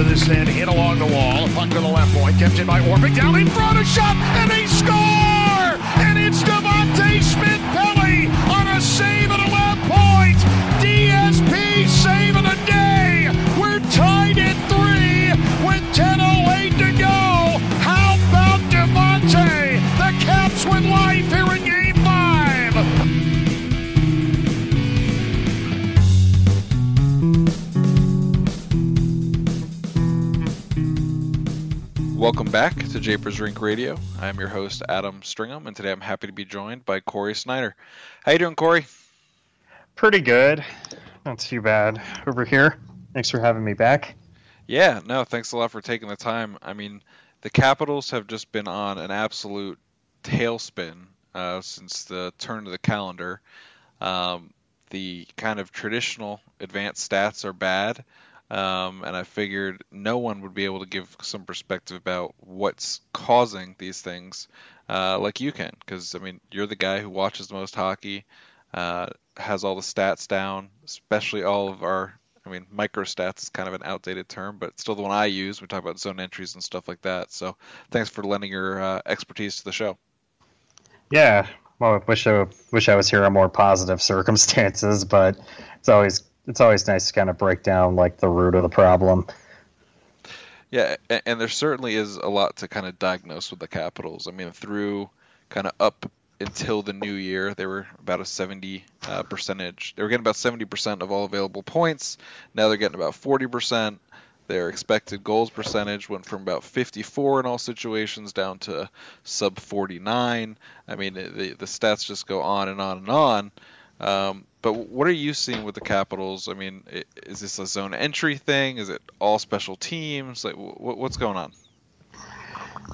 Either this end hit along the wall, puck to the left point, kept in by Orpik, down in front, a shot, and they score! And it's Devante Smith Pelly on a save at the left point. DSP saving Welcome back to Japers Rink Radio. I'm your host Adam Stringham, and today I'm happy to be joined by Corey Sznajder. How you doing, Corey? Pretty good. Not too bad over here. Thanks for having me back. Yeah, no, thanks a lot for taking the time. I mean, the Capitals have just been on an absolute tailspin uh, since the turn of the calendar. Um, the kind of traditional advanced stats are bad, um, and I figured no one would be able to give some perspective about what's causing these things uh, like you can, because I mean, you're the guy who watches the most hockey, uh, has all the stats down, especially all of our. I mean, microstats is kind of an outdated term, but it's still the one I use. We talk about zone entries and stuff like that. So, thanks for lending your uh, expertise to the show. Yeah, well, I wish I wish I was here on more positive circumstances, but it's always it's always nice to kind of break down like the root of the problem. Yeah, and there certainly is a lot to kind of diagnose with the Capitals. I mean, through kind of up until the new year, they were about a 70 uh, percentage. They were getting about 70 percent of all available points. Now they're getting about 40 percent. Their expected goals percentage went from about 54 in all situations down to sub 49. I mean, the the stats just go on and on and on. Um, but what are you seeing with the Capitals? I mean, is this a zone entry thing? Is it all special teams? Like, what's going on?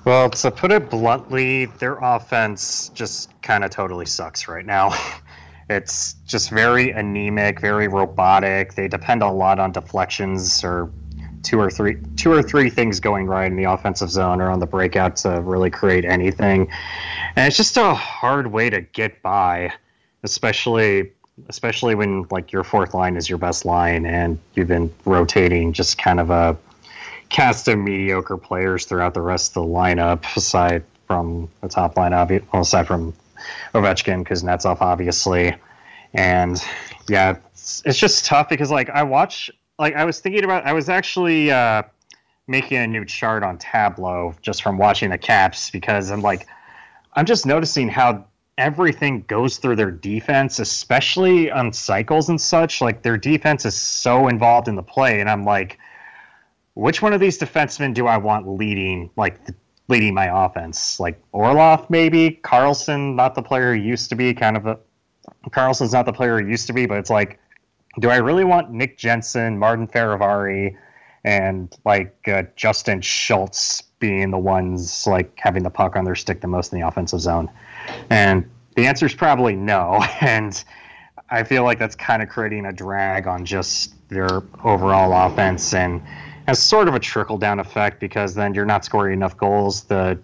Well, to put it bluntly, their offense just kind of totally sucks right now. It's just very anemic, very robotic. They depend a lot on deflections or two or three two or three things going right in the offensive zone or on the breakout to really create anything. And it's just a hard way to get by, especially especially when like your fourth line is your best line and you've been rotating just kind of a cast of mediocre players throughout the rest of the lineup, aside from the top line, obvi- aside from Ovechkin, Kuznetsov, obviously. And yeah, it's, it's just tough because like I watch, like I was thinking about, I was actually uh, making a new chart on Tableau just from watching the Caps because I'm like, I'm just noticing how everything goes through their defense, especially on cycles and such. Like their defense is so involved in the play, and I'm like, which one of these defensemen do I want leading, like th- leading my offense? Like Orlov, maybe Carlson, not the player he used to be. Kind of a Carlson's not the player he used to be, but it's like, do I really want Nick Jensen, Martin Fehervary, and like uh, Justin Schultz being the ones like having the puck on their stick the most in the offensive zone? And the answer is probably no. And I feel like that's kind of creating a drag on just their overall offense and has sort of a trickle down effect because then you're not scoring enough goals. The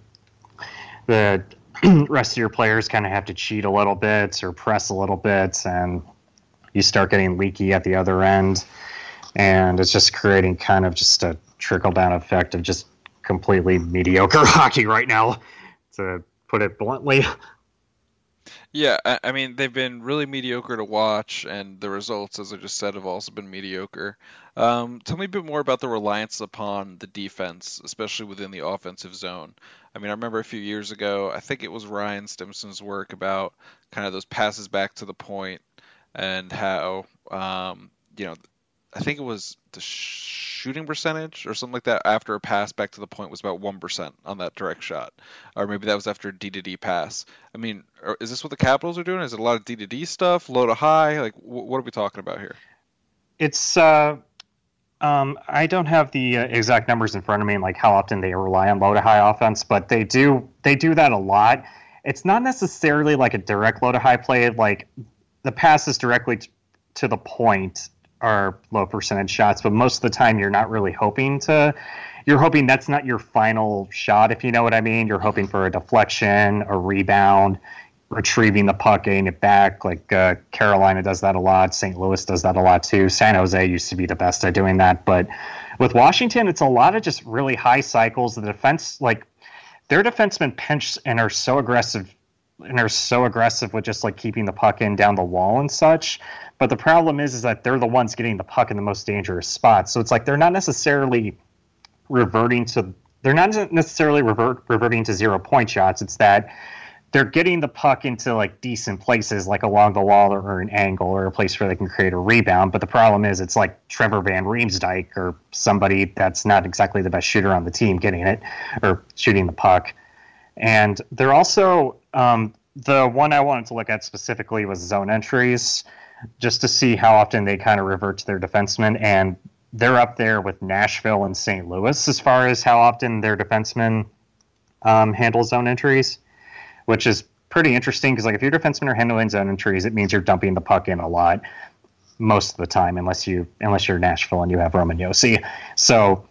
the rest of your players kind of have to cheat a little bit or press a little bit, and you start getting leaky at the other end, and it's just creating kind of just a trickle down effect of just completely mediocre hockey right now, to put it bluntly. Yeah, I, I mean they've been really mediocre to watch, and the results, as I just said, have also been mediocre. Um, tell me a bit more about the reliance upon the defense, especially within the offensive zone. I mean, I remember a few years ago, I think it was Ryan Stimson's work about kind of those passes back to the point and how, um, you know, I think it was the shooting percentage or something like that after a pass back to the point was about 1% on that direct shot. Or maybe that was after a D to D pass. I mean, is this what the Capitals are doing? Is it a lot of D to D stuff, low to high? Like, what are we talking about here? It's, uh, um, I don't have the uh, exact numbers in front of me, and like how often they rely on low to high offense, but they do they do that a lot. It's not necessarily like a direct low to high play. Like the pass is directly to the point are low percentage shots, but most of the time you're not really hoping to. You're hoping that's not your final shot, if you know what I mean. You're hoping for a deflection, a rebound retrieving the puck, getting it back. Like uh, Carolina does that a lot. St. Louis does that a lot too. San Jose used to be the best at doing that. But with Washington, it's a lot of just really high cycles. The defense, like their defensemen pinch and are so aggressive and are so aggressive with just like keeping the puck in down the wall and such. But the problem is, is that they're the ones getting the puck in the most dangerous spots. So it's like they're not necessarily reverting to they're not necessarily revert, reverting to zero point shots. It's that they're getting the puck into like decent places, like along the wall or, an angle or a place where they can create a rebound. But the problem is, it's like Trevor Van Riemsdyk or somebody that's not exactly the best shooter on the team getting it or shooting the puck. And they're also um, the one I wanted to look at specifically was zone entries, just to see how often they kind of revert to their defensemen. And they're up there with Nashville and St. Louis as far as how often their defensemen um, handle zone entries which is pretty interesting because like if your defensemen are handling zone entries, it means you're dumping the puck in a lot most of the time, unless you unless you're Nashville and you have Roman Josi. So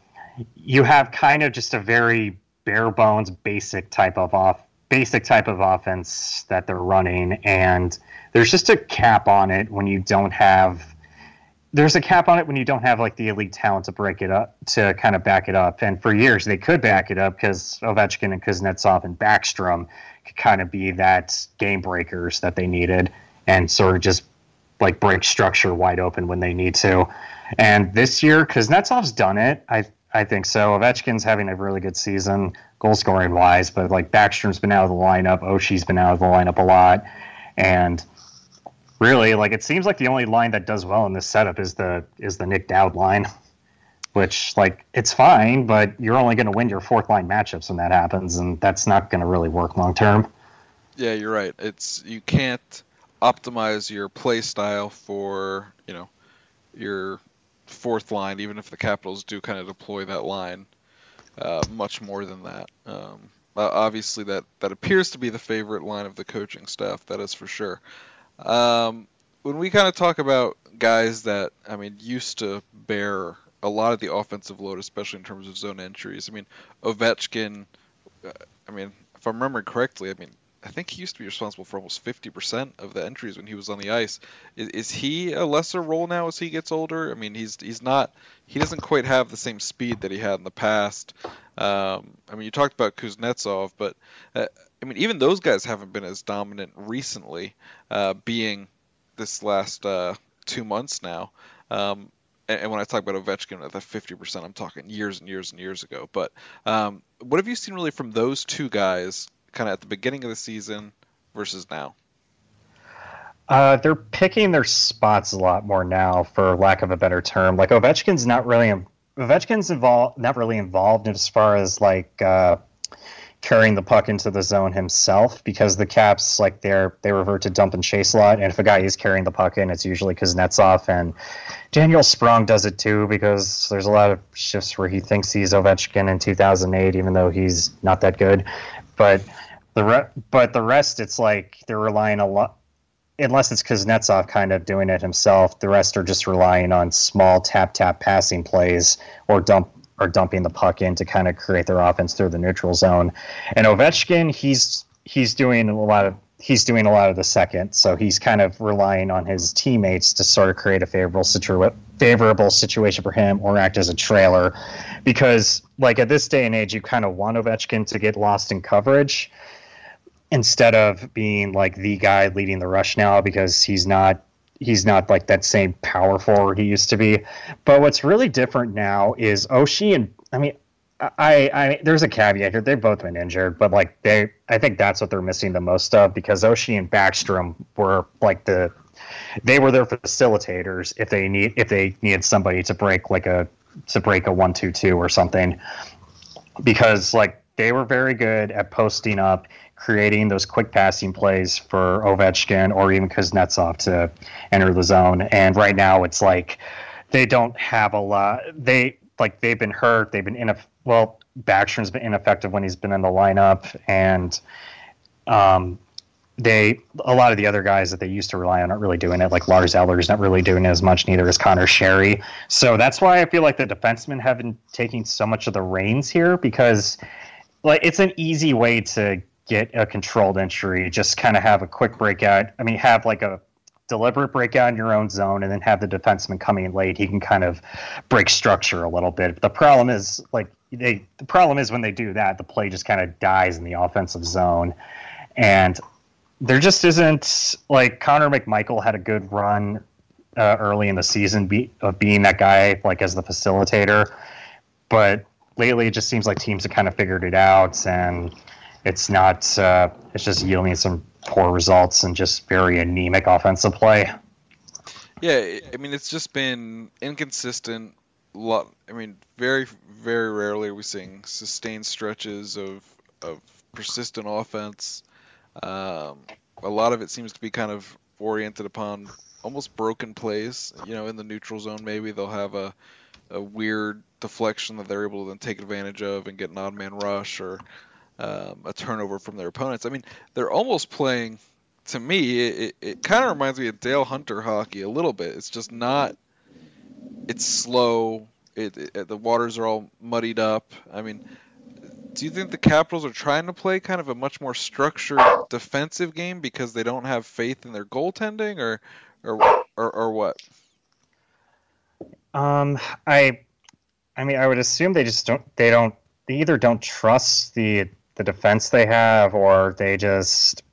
you have kind of just a very bare bones, basic type of off basic type of offense that they're running, and there's just a cap on it when you don't have there's a cap on it when you don't have like the elite talent to break it up to kind of back it up. And for years they could back it up because Ovechkin and Kuznetsov and Backstrom could kind of be that game breakers that they needed and sort of just like break structure wide open when they need to. And this year, Kuznetsov's done it. I I think so. Ovechkin's having a really good season, goal scoring wise, but like Backstrom's been out of the lineup, Oshie's been out of the lineup a lot, and really, like it seems like the only line that does well in this setup is the is the Nic Dowd line which like it's fine, but you're only going to win your fourth line matchups when that happens, and that's not going to really work long term. Yeah, you're right. It's you can't optimize your play style for you know your fourth line, even if the Capitals do kind of deploy that line uh, much more than that. Um, obviously, that that appears to be the favorite line of the coaching staff. That is for sure. Um, when we kind of talk about guys that I mean used to bear a lot of the offensive load, especially in terms of zone entries. I mean, Ovechkin. Uh, I mean, if I'm remembering correctly, I mean, I think he used to be responsible for almost 50% of the entries when he was on the ice. Is, is, he a lesser role now as he gets older? I mean, he's he's not he doesn't quite have the same speed that he had in the past. Um, I mean, you talked about Kuznetsov, but uh, I mean, even those guys haven't been as dominant recently, uh, being this last uh, two months now. Um, and when I talk about Ovechkin at the 50%, I'm talking years and years and years ago. But um, what have you seen really from those two guys, kind of at the beginning of the season versus now? Uh, they're picking their spots a lot more now, for lack of a better term. Like Ovechkin's not really Ovechkin's involved, not really involved as far as like uh, carrying the puck into the zone himself because the Caps like they're they revert to dump and chase a lot, and if a guy is carrying the puck in, it's usually Kuznetsov and Daniel Sprong does it too because there's a lot of shifts where he thinks he's Ovechkin in 2008, even though he's not that good. But the re- but the rest, it's like they're relying a lot. Unless it's Kuznetsov kind of doing it himself, the rest are just relying on small tap tap passing plays or dump or dumping the puck in to kind of create their offense through the neutral zone. And Ovechkin, he's he's doing a lot of he's doing a lot of the second, so he's kind of relying on his teammates to sort of create a favorable situa- favorable situation for him or act as a trailer, because like at this day and age, you kind of want Ovechkin to get lost in coverage. Instead of being like the guy leading the rush now because he's not he's not like that same power forward he used to be. But what's really different now is Oshie and I mean I, I there's a caveat here. They've both been injured, but like they, I think that's what they're missing the most of because Oshie and Backstrom were like the, they were their facilitators if they need if they needed somebody to break like a to break a one two two or something, because like they were very good at posting up, creating those quick passing plays for Ovechkin or even Kuznetsov to enter the zone. And right now it's like they don't have a lot. They like they've been hurt. They've been in a well. Backstrom's been ineffective when he's been in the lineup, and um, they a lot of the other guys that they used to rely on aren't really doing it. Like Lars Eller's not really doing it as much. Neither is Conor Sheary. So that's why I feel like the defensemen have been taking so much of the reins here because like it's an easy way to get a controlled entry. Just kind of have a quick breakout. I mean, have like a deliberate breakout in your own zone and then have the defenseman coming in late. He can kind of break structure a little bit. The problem is like they the problem is when they do that, the play just kind of dies in the offensive zone. And there just isn't like Connor McMichael had a good run uh, early in the season be, of being that guy like as the facilitator, but lately it just seems like teams have kind of figured it out and it's not uh, it's just yielding some poor results and just very anemic offensive play. Yeah, I mean it's just been inconsistent. Lot, I mean, very very rarely are we seeing sustained stretches of of persistent offense. Um, a lot of it seems to be kind of oriented upon almost broken plays. You know, in the neutral zone, maybe they'll have a a weird deflection that they're able to then take advantage of and get an odd man rush or um, a turnover from their opponents. I mean, they're almost playing. To me, it, it kind of reminds me of Dale Hunter hockey a little bit. It's just not. It's slow. It, it, the waters are all muddied up. I mean, do you think the Capitals are trying to play kind of a much more structured defensive game because they don't have faith in their goaltending, or, or, or, or what? Um, I, I mean, I would assume they just don't. They don't. They either don't trust the the defense they have, or they just.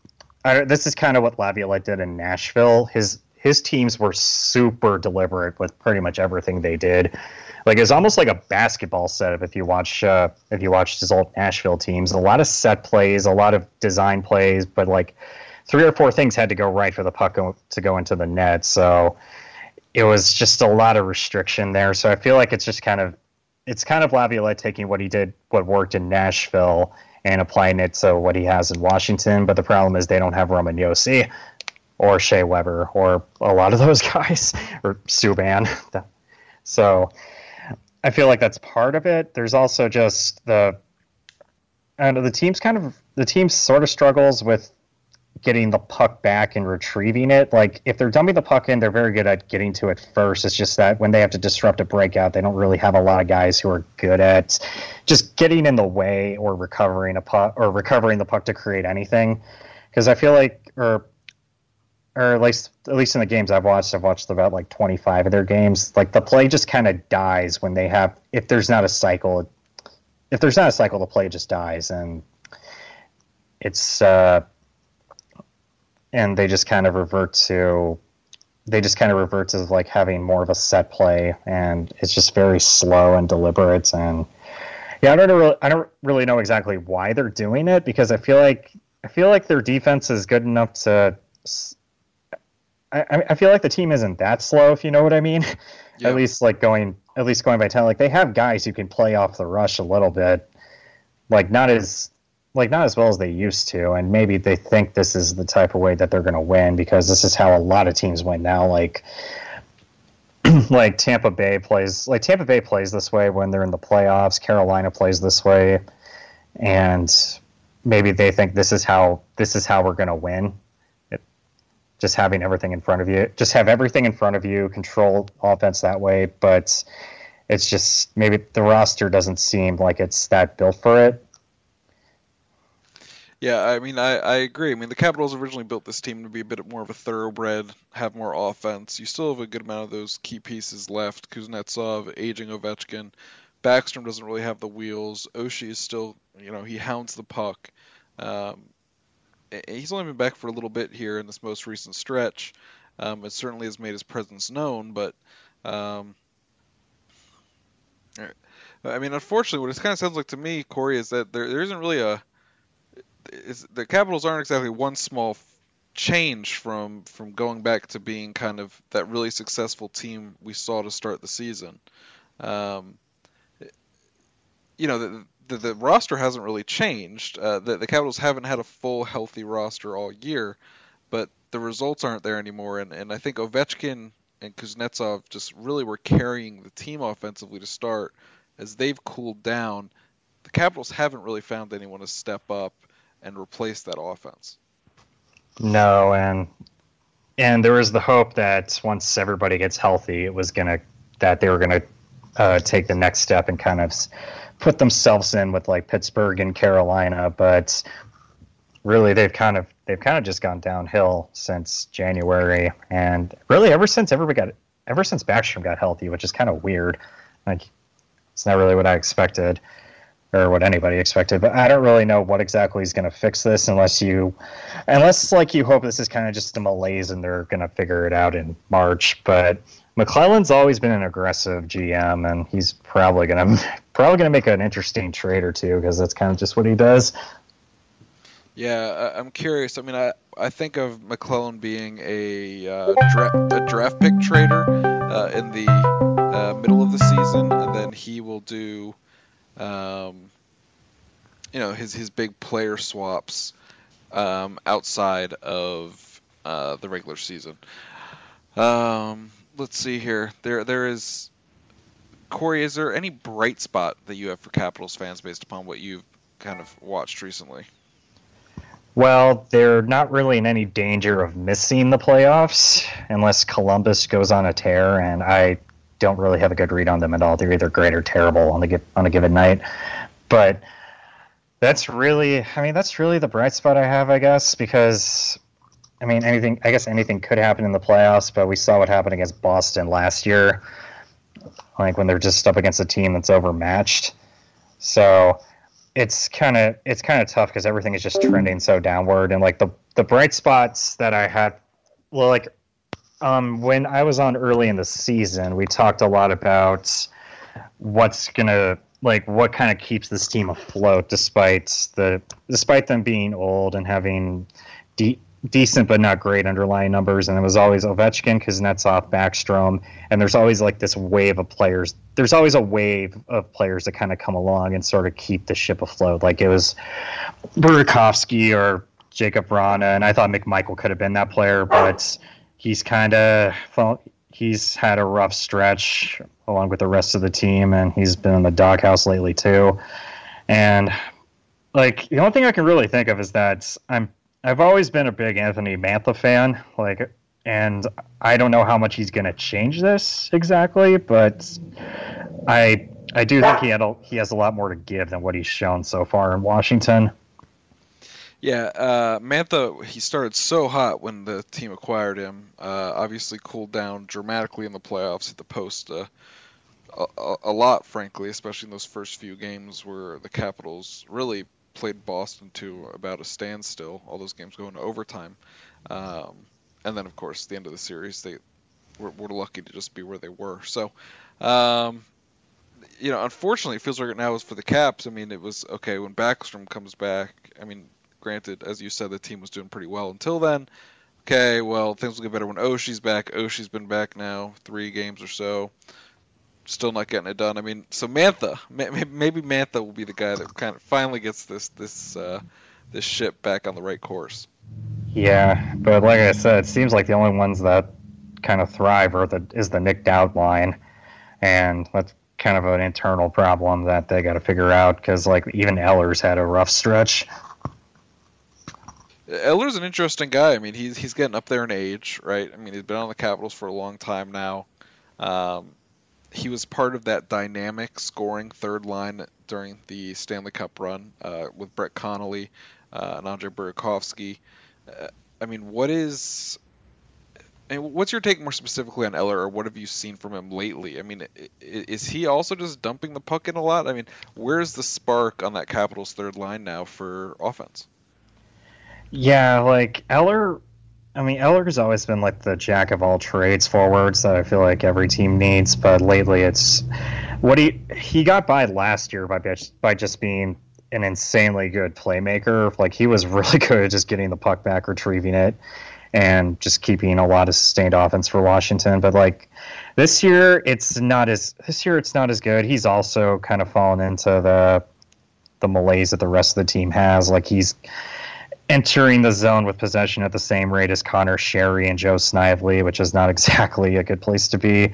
This is kind of what Laviolette did in Nashville. His his teams were super deliberate with pretty much everything they did. Like it's almost like a basketball setup if you watch uh, if you watch his old Nashville teams. A lot of set plays, a lot of design plays, but like three or four things had to go right for the puck to go into the net. So it was just a lot of restriction there. So I feel like it's just kind of it's kind of Laviolette taking what he did, what worked in Nashville, and applying it to what he has in Washington. But the problem is they don't have Roman Josi or Shea Weber or a lot of those guys or Subban. so I feel like that's part of it. There's also just the and the team's kind of the team sort of struggles with getting the puck back and retrieving it. Like if they're dumping the puck in, they're very good at getting to it first. It's just that when they have to disrupt a breakout, they don't really have a lot of guys who are good at just getting in the way or recovering a puck or recovering the puck to create anything. Because I feel like, or or at least at least in the games I've watched, I've watched about like 25 of their games. Like the play just kind of dies when they have if there's not a cycle. If there's not a cycle, the play just dies, and it's. Uh, and they just kind of revert to they just kind of revert to like having more of a set play and it's just very slow and deliberate and yeah i don't really i don't really know exactly why they're doing it because i feel like i feel like their defense is good enough to i, I feel like the team isn't that slow if you know what i mean yeah. at least like going at least going by 10 like they have guys who can play off the rush a little bit like not as like not as well as they used to, and maybe they think this is the type of way that they're going to win because this is how a lot of teams win now. Like like Tampa Bay plays like Tampa Bay plays this way when they're in the playoffs. Carolina plays this way, and maybe they think this is how this is how we're going to win. It, just having everything in front of you, just have everything in front of you, control offense that way, but it's just maybe the roster doesn't seem like it's that built for it yeah, I mean, I, I agree. I mean, the Capitals originally built this team to be a bit more of a thoroughbred, have more offense. You still have a good amount of those key pieces left. Kuznetsov, aging Ovechkin. Backstrom doesn't really have the wheels. Oshie is still, you know, he hounds the puck. Um, he's only been back for a little bit here in this most recent stretch. Um, it certainly has made his presence known, but um, I mean, unfortunately, what it kind of sounds like to me, Corey, is that there, there isn't really a is the Capitals aren't exactly one small change from from going back to being kind of that really successful team we saw to start the season. Um, you know, the, the, the, roster hasn't really changed. Uh, the, the Capitals haven't had a full healthy roster all year, but the results aren't there anymore. And, and I think Ovechkin and Kuznetsov just really were carrying the team offensively to start. As they've cooled down, the Capitals haven't really found anyone to step up and replace that offense. No, and and there was the hope that once everybody gets healthy, it was gonna that they were gonna uh, take the next step and kind of put themselves in with like Pittsburgh and Carolina, but really they've kind of they've kind of just gone downhill since January, and really ever since everybody got ever since Backstrom got healthy, which is kind of weird. Like it's not really what I expected or what anybody expected. But I don't really know what exactly is going to fix this unless you, unless like you hope this is kind of just a malaise and they're going to figure it out in March. But MacLellan's always been an aggressive GM, and he's probably going to probably going to make an interesting trade or two because that's kind of just what he does. Yeah, I'm curious. I mean, I I think of MacLellan being a uh, dra- a draft pick trader uh, in the uh, middle of the season, and then he will do um, you know his his big player swaps um, outside of uh, the regular season. Um, let's see here. There there is Corey. Is there any bright spot that you have for Capitals fans based upon what you've kind of watched recently? Well, they're not really in any danger of missing the playoffs unless Columbus goes on a tear, and I don't really have a good read on them at all. They're either great or terrible on the on a given night. But that's really, I mean, that's really the bright spot I have, I guess, because I mean, anything, I guess anything could happen in the playoffs, but we saw what happened against Boston last year, like when they're just up against a team that's overmatched. So it's kind of it's kind of tough because everything is just trending so downward, and like the the bright spots that I had, well, like um, when I was on early in the season, we talked a lot about what's gonna like what kind of keeps this team afloat despite the despite them being old and having de- decent but not great underlying numbers. And it was always Ovechkin, Kuznetsov, Backstrom, and there's always like this wave of players. There's always a wave of players that kind of come along and sort of keep the ship afloat. Like it was Burakovsky or Jakub Vrana, and I thought McMichael could have been that player, but he's kind of well, he's had a rough stretch along with the rest of the team, and he's been in the doghouse lately too. And like the only thing I can really think of is that I'm I've always been a big Anthony Mantha fan, like, and I don't know how much he's going to change this exactly, but I I do think he had a, he has a lot more to give than what he's shown so far in Washington. Yeah, uh, Mantha, he started so hot when the team acquired him. Uh, obviously, cooled down dramatically in the playoffs. at the post uh, a, a, lot, frankly, especially in those first few games where the Capitals really played Boston to about a standstill. All those games going to overtime, um, and then of course at the end of the series, they were, were lucky to just be where they were. So. Um, you know, unfortunately, it feels like it now is for the Caps. I mean, it was okay when Backstrom comes back. I mean, Granted, as you said, the team was doing pretty well until then. Okay, well, things will get better when Oshie's back. Oshie's been back now three games or so. Still not getting it done. I mean, so Mantha, maybe Mantha will be the guy that kind of finally gets this this uh, this ship back on the right course. Yeah, but like I said, it seems like the only ones that kind of thrive are the is the Nic Dowd line, and that's kind of an internal problem that they got to figure out because like even Eller's had a rough stretch. Eller's an interesting guy. I mean, he's he's getting up there in age, right? I mean, he's been on the Capitals for a long time now. Um, he was part of that dynamic scoring third line during the Stanley Cup run uh, with Brett Connolly uh, and Andre Burakovsky. Uh, I mean, what is mean, what's your take more specifically on Eller, or what have you seen from him lately? I mean, is he also just dumping the puck in a lot? I mean, where's the spark on that Capitals third line now for offense? Yeah, like Eller. I mean, Eller's always been like the jack of all trades forwards that I feel like every team needs. But lately, it's what he he got by last year by by just being an insanely good playmaker. Like he was really good at just getting the puck back, retrieving it, and just keeping a lot of sustained offense for Washington. But like this year, it's not as this year it's not as good. He's also kind of fallen into the the malaise that the rest of the team has. Like he's entering the zone with possession at the same rate as Conor Sheary and Joe Snively, which is not exactly a good place to be.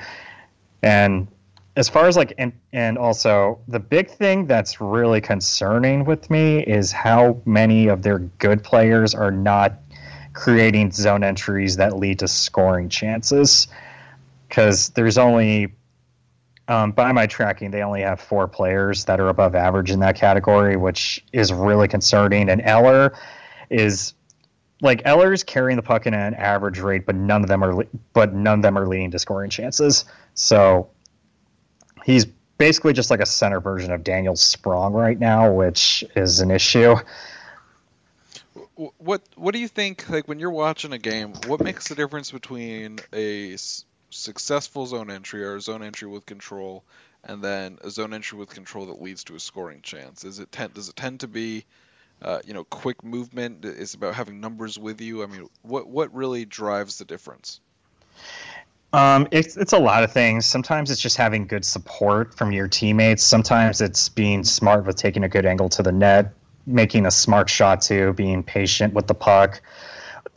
And as far as like and and also the big thing that's really concerning with me is how many of their good players are not creating zone entries that lead to scoring chances because there's only um, by my tracking they only have four players that are above average in that category which is really concerning and eller is like eller's carrying the puck in an average rate but none of them are but none of them are leading to scoring chances so he's basically just like a center version of Daniel Sprong right now, which is an issue. What what do you think? Like when you're watching a game, what makes the difference between a successful zone entry or a zone entry with control, and then a zone entry with control that leads to a scoring chance? Is it tend, does it tend to be, uh, you know, quick movement? Is about having numbers with you? I mean, what what really drives the difference? Um, it's it's a lot of things. Sometimes it's just having good support from your teammates. Sometimes it's being smart with taking a good angle to the net, making a smart shot too, being patient with the puck.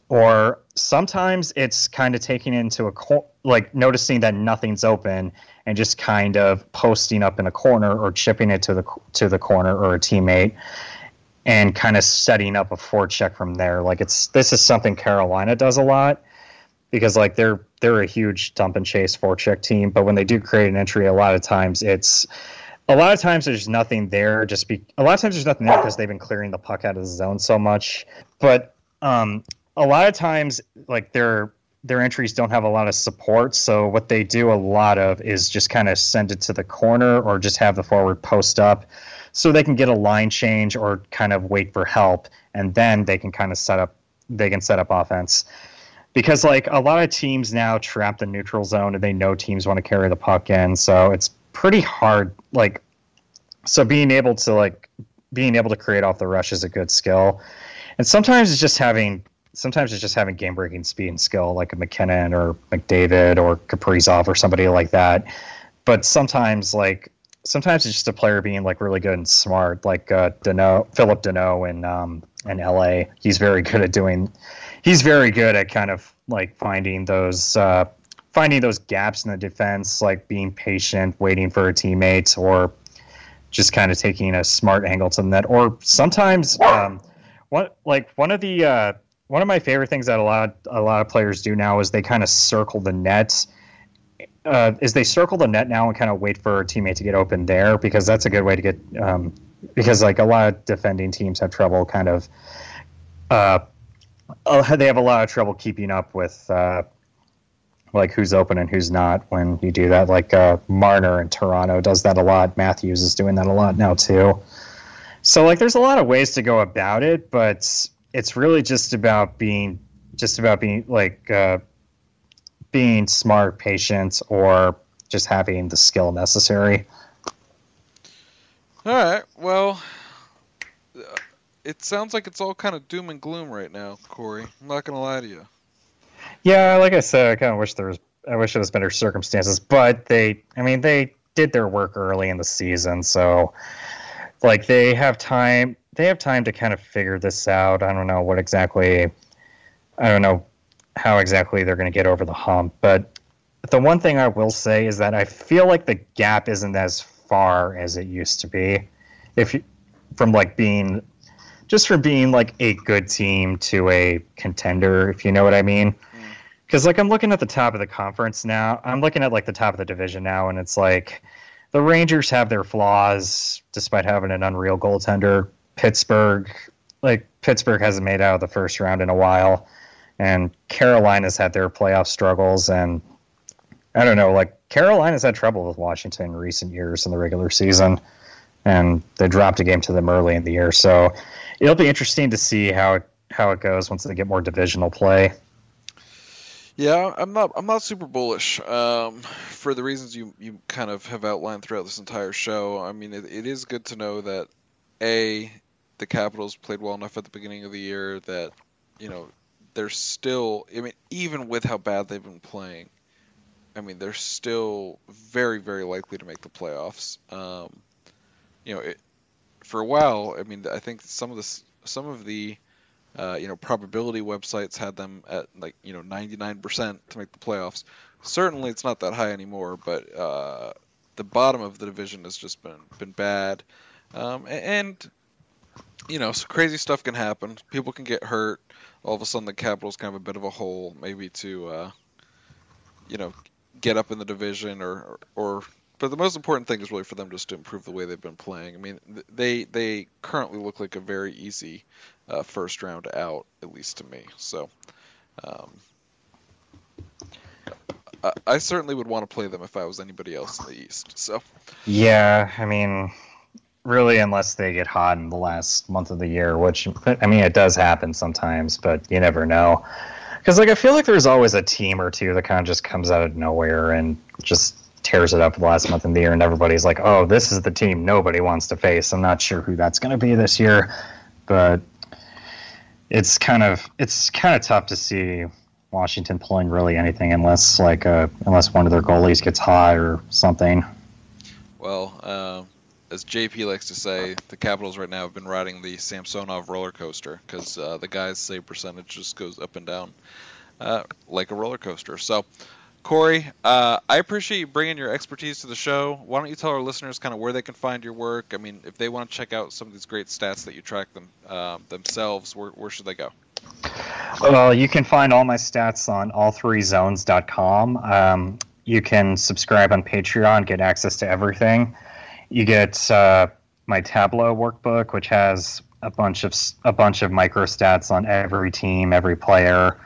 Or sometimes it's kind of taking into a cor- like noticing that nothing's open and just kind of posting up in a corner or chipping it to the to the corner or a teammate and kind of setting up a forecheck from there. Like it's this is something Carolina does a lot because like they're they're a huge dump and chase forecheck team, but when they do create an entry, a lot of times it's a lot of times there's nothing there. Just be a lot of times there's nothing there because they've been clearing the puck out of the zone so much. But um, a lot of times, like their their entries don't have a lot of support. So what they do a lot of is just kind of send it to the corner or just have the forward post up, so they can get a line change or kind of wait for help, and then they can kind of set up they can set up offense. Because like a lot of teams now trap the neutral zone and they know teams want to carry the puck in so it's pretty hard like so being able to like being able to create off the rush is a good skill. And sometimes it's just having sometimes it's just having game breaking speed and skill like a MacKinnon or McDavid or Kaprizov or somebody like that. But sometimes like sometimes it's just a player being like really good and smart like uh Danault, Phillip Danault in um in LA he's very good at doing he's very good at kind of like finding those uh, finding those gaps in the defense, like being patient, waiting for a teammate, or just kind of taking a smart angle to the net. Or sometimes, um, one like one of the uh, one of my favorite things that a lot a lot of players do now is they kind of circle the net. Uh, is they circle the net now and kind of wait for a teammate to get open there because that's a good way to get um, because like a lot of defending teams have trouble kind of uh, uh, they have a lot of trouble keeping up with uh, like who's open and who's not when you do that. Like uh, Marner in Toronto does that a lot. Matthews is doing that a lot now too. So like, there's a lot of ways to go about it, but it's really just about being just about being like uh, being smart, patient, or just having the skill necessary. All right. Well, it sounds like it's all kind of doom and gloom right now, Corey. I'm not gonna lie to you. Yeah, like I said, I kind of wish there was. I wish there was better circumstances, but they. I mean, they did their work early in the season, so like they have time. They have time to kind of figure this out. I don't know what exactly. I don't know how exactly they're going to get over the hump, but the one thing I will say is that I feel like the gap isn't as far as it used to be. If you, from like being just from being like a good team to a contender, if you know what I mean. Because mm. like I'm looking at the top of the conference now, I'm looking at like the top of the division now, and it's like the Rangers have their flaws despite having an unreal goaltender. Pittsburgh, like Pittsburgh hasn't made out of the first round in a while, and Carolina's had their playoff struggles, and I don't know, like Carolina's had trouble with Washington in recent years in the regular season, and they dropped a game to them early in the year, so it'll be interesting to see how how it goes once they get more divisional play. Yeah, I'm not. I'm not super bullish um, for the reasons you you kind of have outlined throughout this entire show. I mean, it, it is good to know that a the Capitals played well enough at the beginning of the year that you know they're still. I mean, even with how bad they've been playing, I mean, they're still very very likely to make the playoffs. Um, you know, it, for a while, I mean, I think some of the some of the uh, you know, probability websites had them at like you know 99% to make the playoffs. Certainly, it's not that high anymore, but uh, the bottom of the division has just been been bad, um, and you know, so crazy stuff can happen. People can get hurt. All of a sudden, the Capitals kind of a bit of a hole, maybe to uh, you know get up in the division or or but the most important thing is really for them just to improve the way they've been playing. I mean, they they currently look like a very easy uh, first round out, at least to me. So, um, I, I, certainly would want to play them if I was anybody else in the East. So, yeah, I mean, really, unless they get hot in the last month of the year, which I mean, it does happen sometimes, but you never know. Because like I feel like there's always a team or two that kind of just comes out of nowhere and just tears it up the last month of the year, and everybody's like, "Oh, this is the team nobody wants to face." I'm not sure who that's going to be this year, but it's kind of it's kind of tough to see Washington pulling really anything unless like uh, unless one of their goalies gets hot or something. Well, uh, as JP likes to say, the Capitals right now have been riding the Samsonov roller coaster because uh, the guy's save percentage just goes up and down uh, like a roller coaster. So Corey, uh, I appreciate you bringing your expertise to the show. Why don't you tell our listeners kind of where they can find your work? I mean, if they want to check out some of these great stats that you track them uh, themselves, where, where should they go? Well, you can find all my stats on all3zones.com. Um, you can subscribe on Patreon, get access to everything. You get uh, my Tableau workbook, which has a bunch of a bunch of micro stats on every team, every player.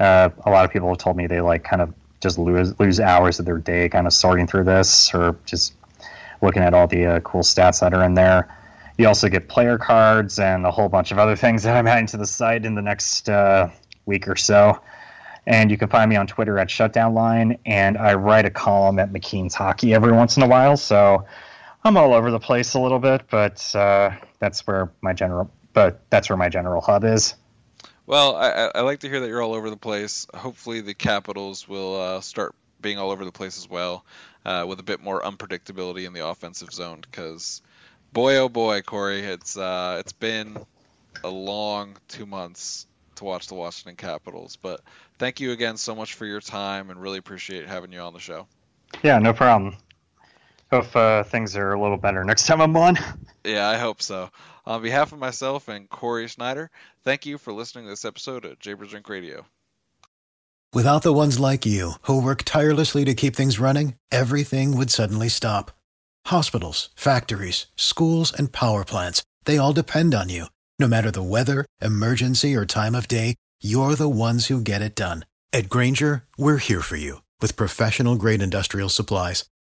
Uh, a lot of people have told me they like kind of just lose lose hours of their day kind of sorting through this or just looking at all the uh, cool stats that are in there. You also get player cards and a whole bunch of other things that I'm adding to the site in the next uh, week or so. And you can find me on Twitter at Shutdown Line, and I write a column at McKeen's Hockey every once in a while. So I'm all over the place a little bit, but uh, that's where my general but that's where my general hub is. Well, I, I like to hear that you're all over the place. Hopefully, the Capitals will uh, start being all over the place as well, uh, with a bit more unpredictability in the offensive zone. Because, boy, oh boy, Corey, it's uh, it's been a long two months to watch the Washington Capitals. But thank you again so much for your time, and really appreciate having you on the show. Yeah, no problem. Hope uh, things are a little better next time I'm on. Yeah, I hope so. On behalf of myself and Corey Sznajder, thank you for listening to this episode of Japers Rink Radio. Without the ones like you, who work tirelessly to keep things running, everything would suddenly stop. Hospitals, factories, schools, and power plants, they all depend on you. No matter the weather, emergency, or time of day, you're the ones who get it done. At Grainger, we're here for you with professional grade industrial supplies.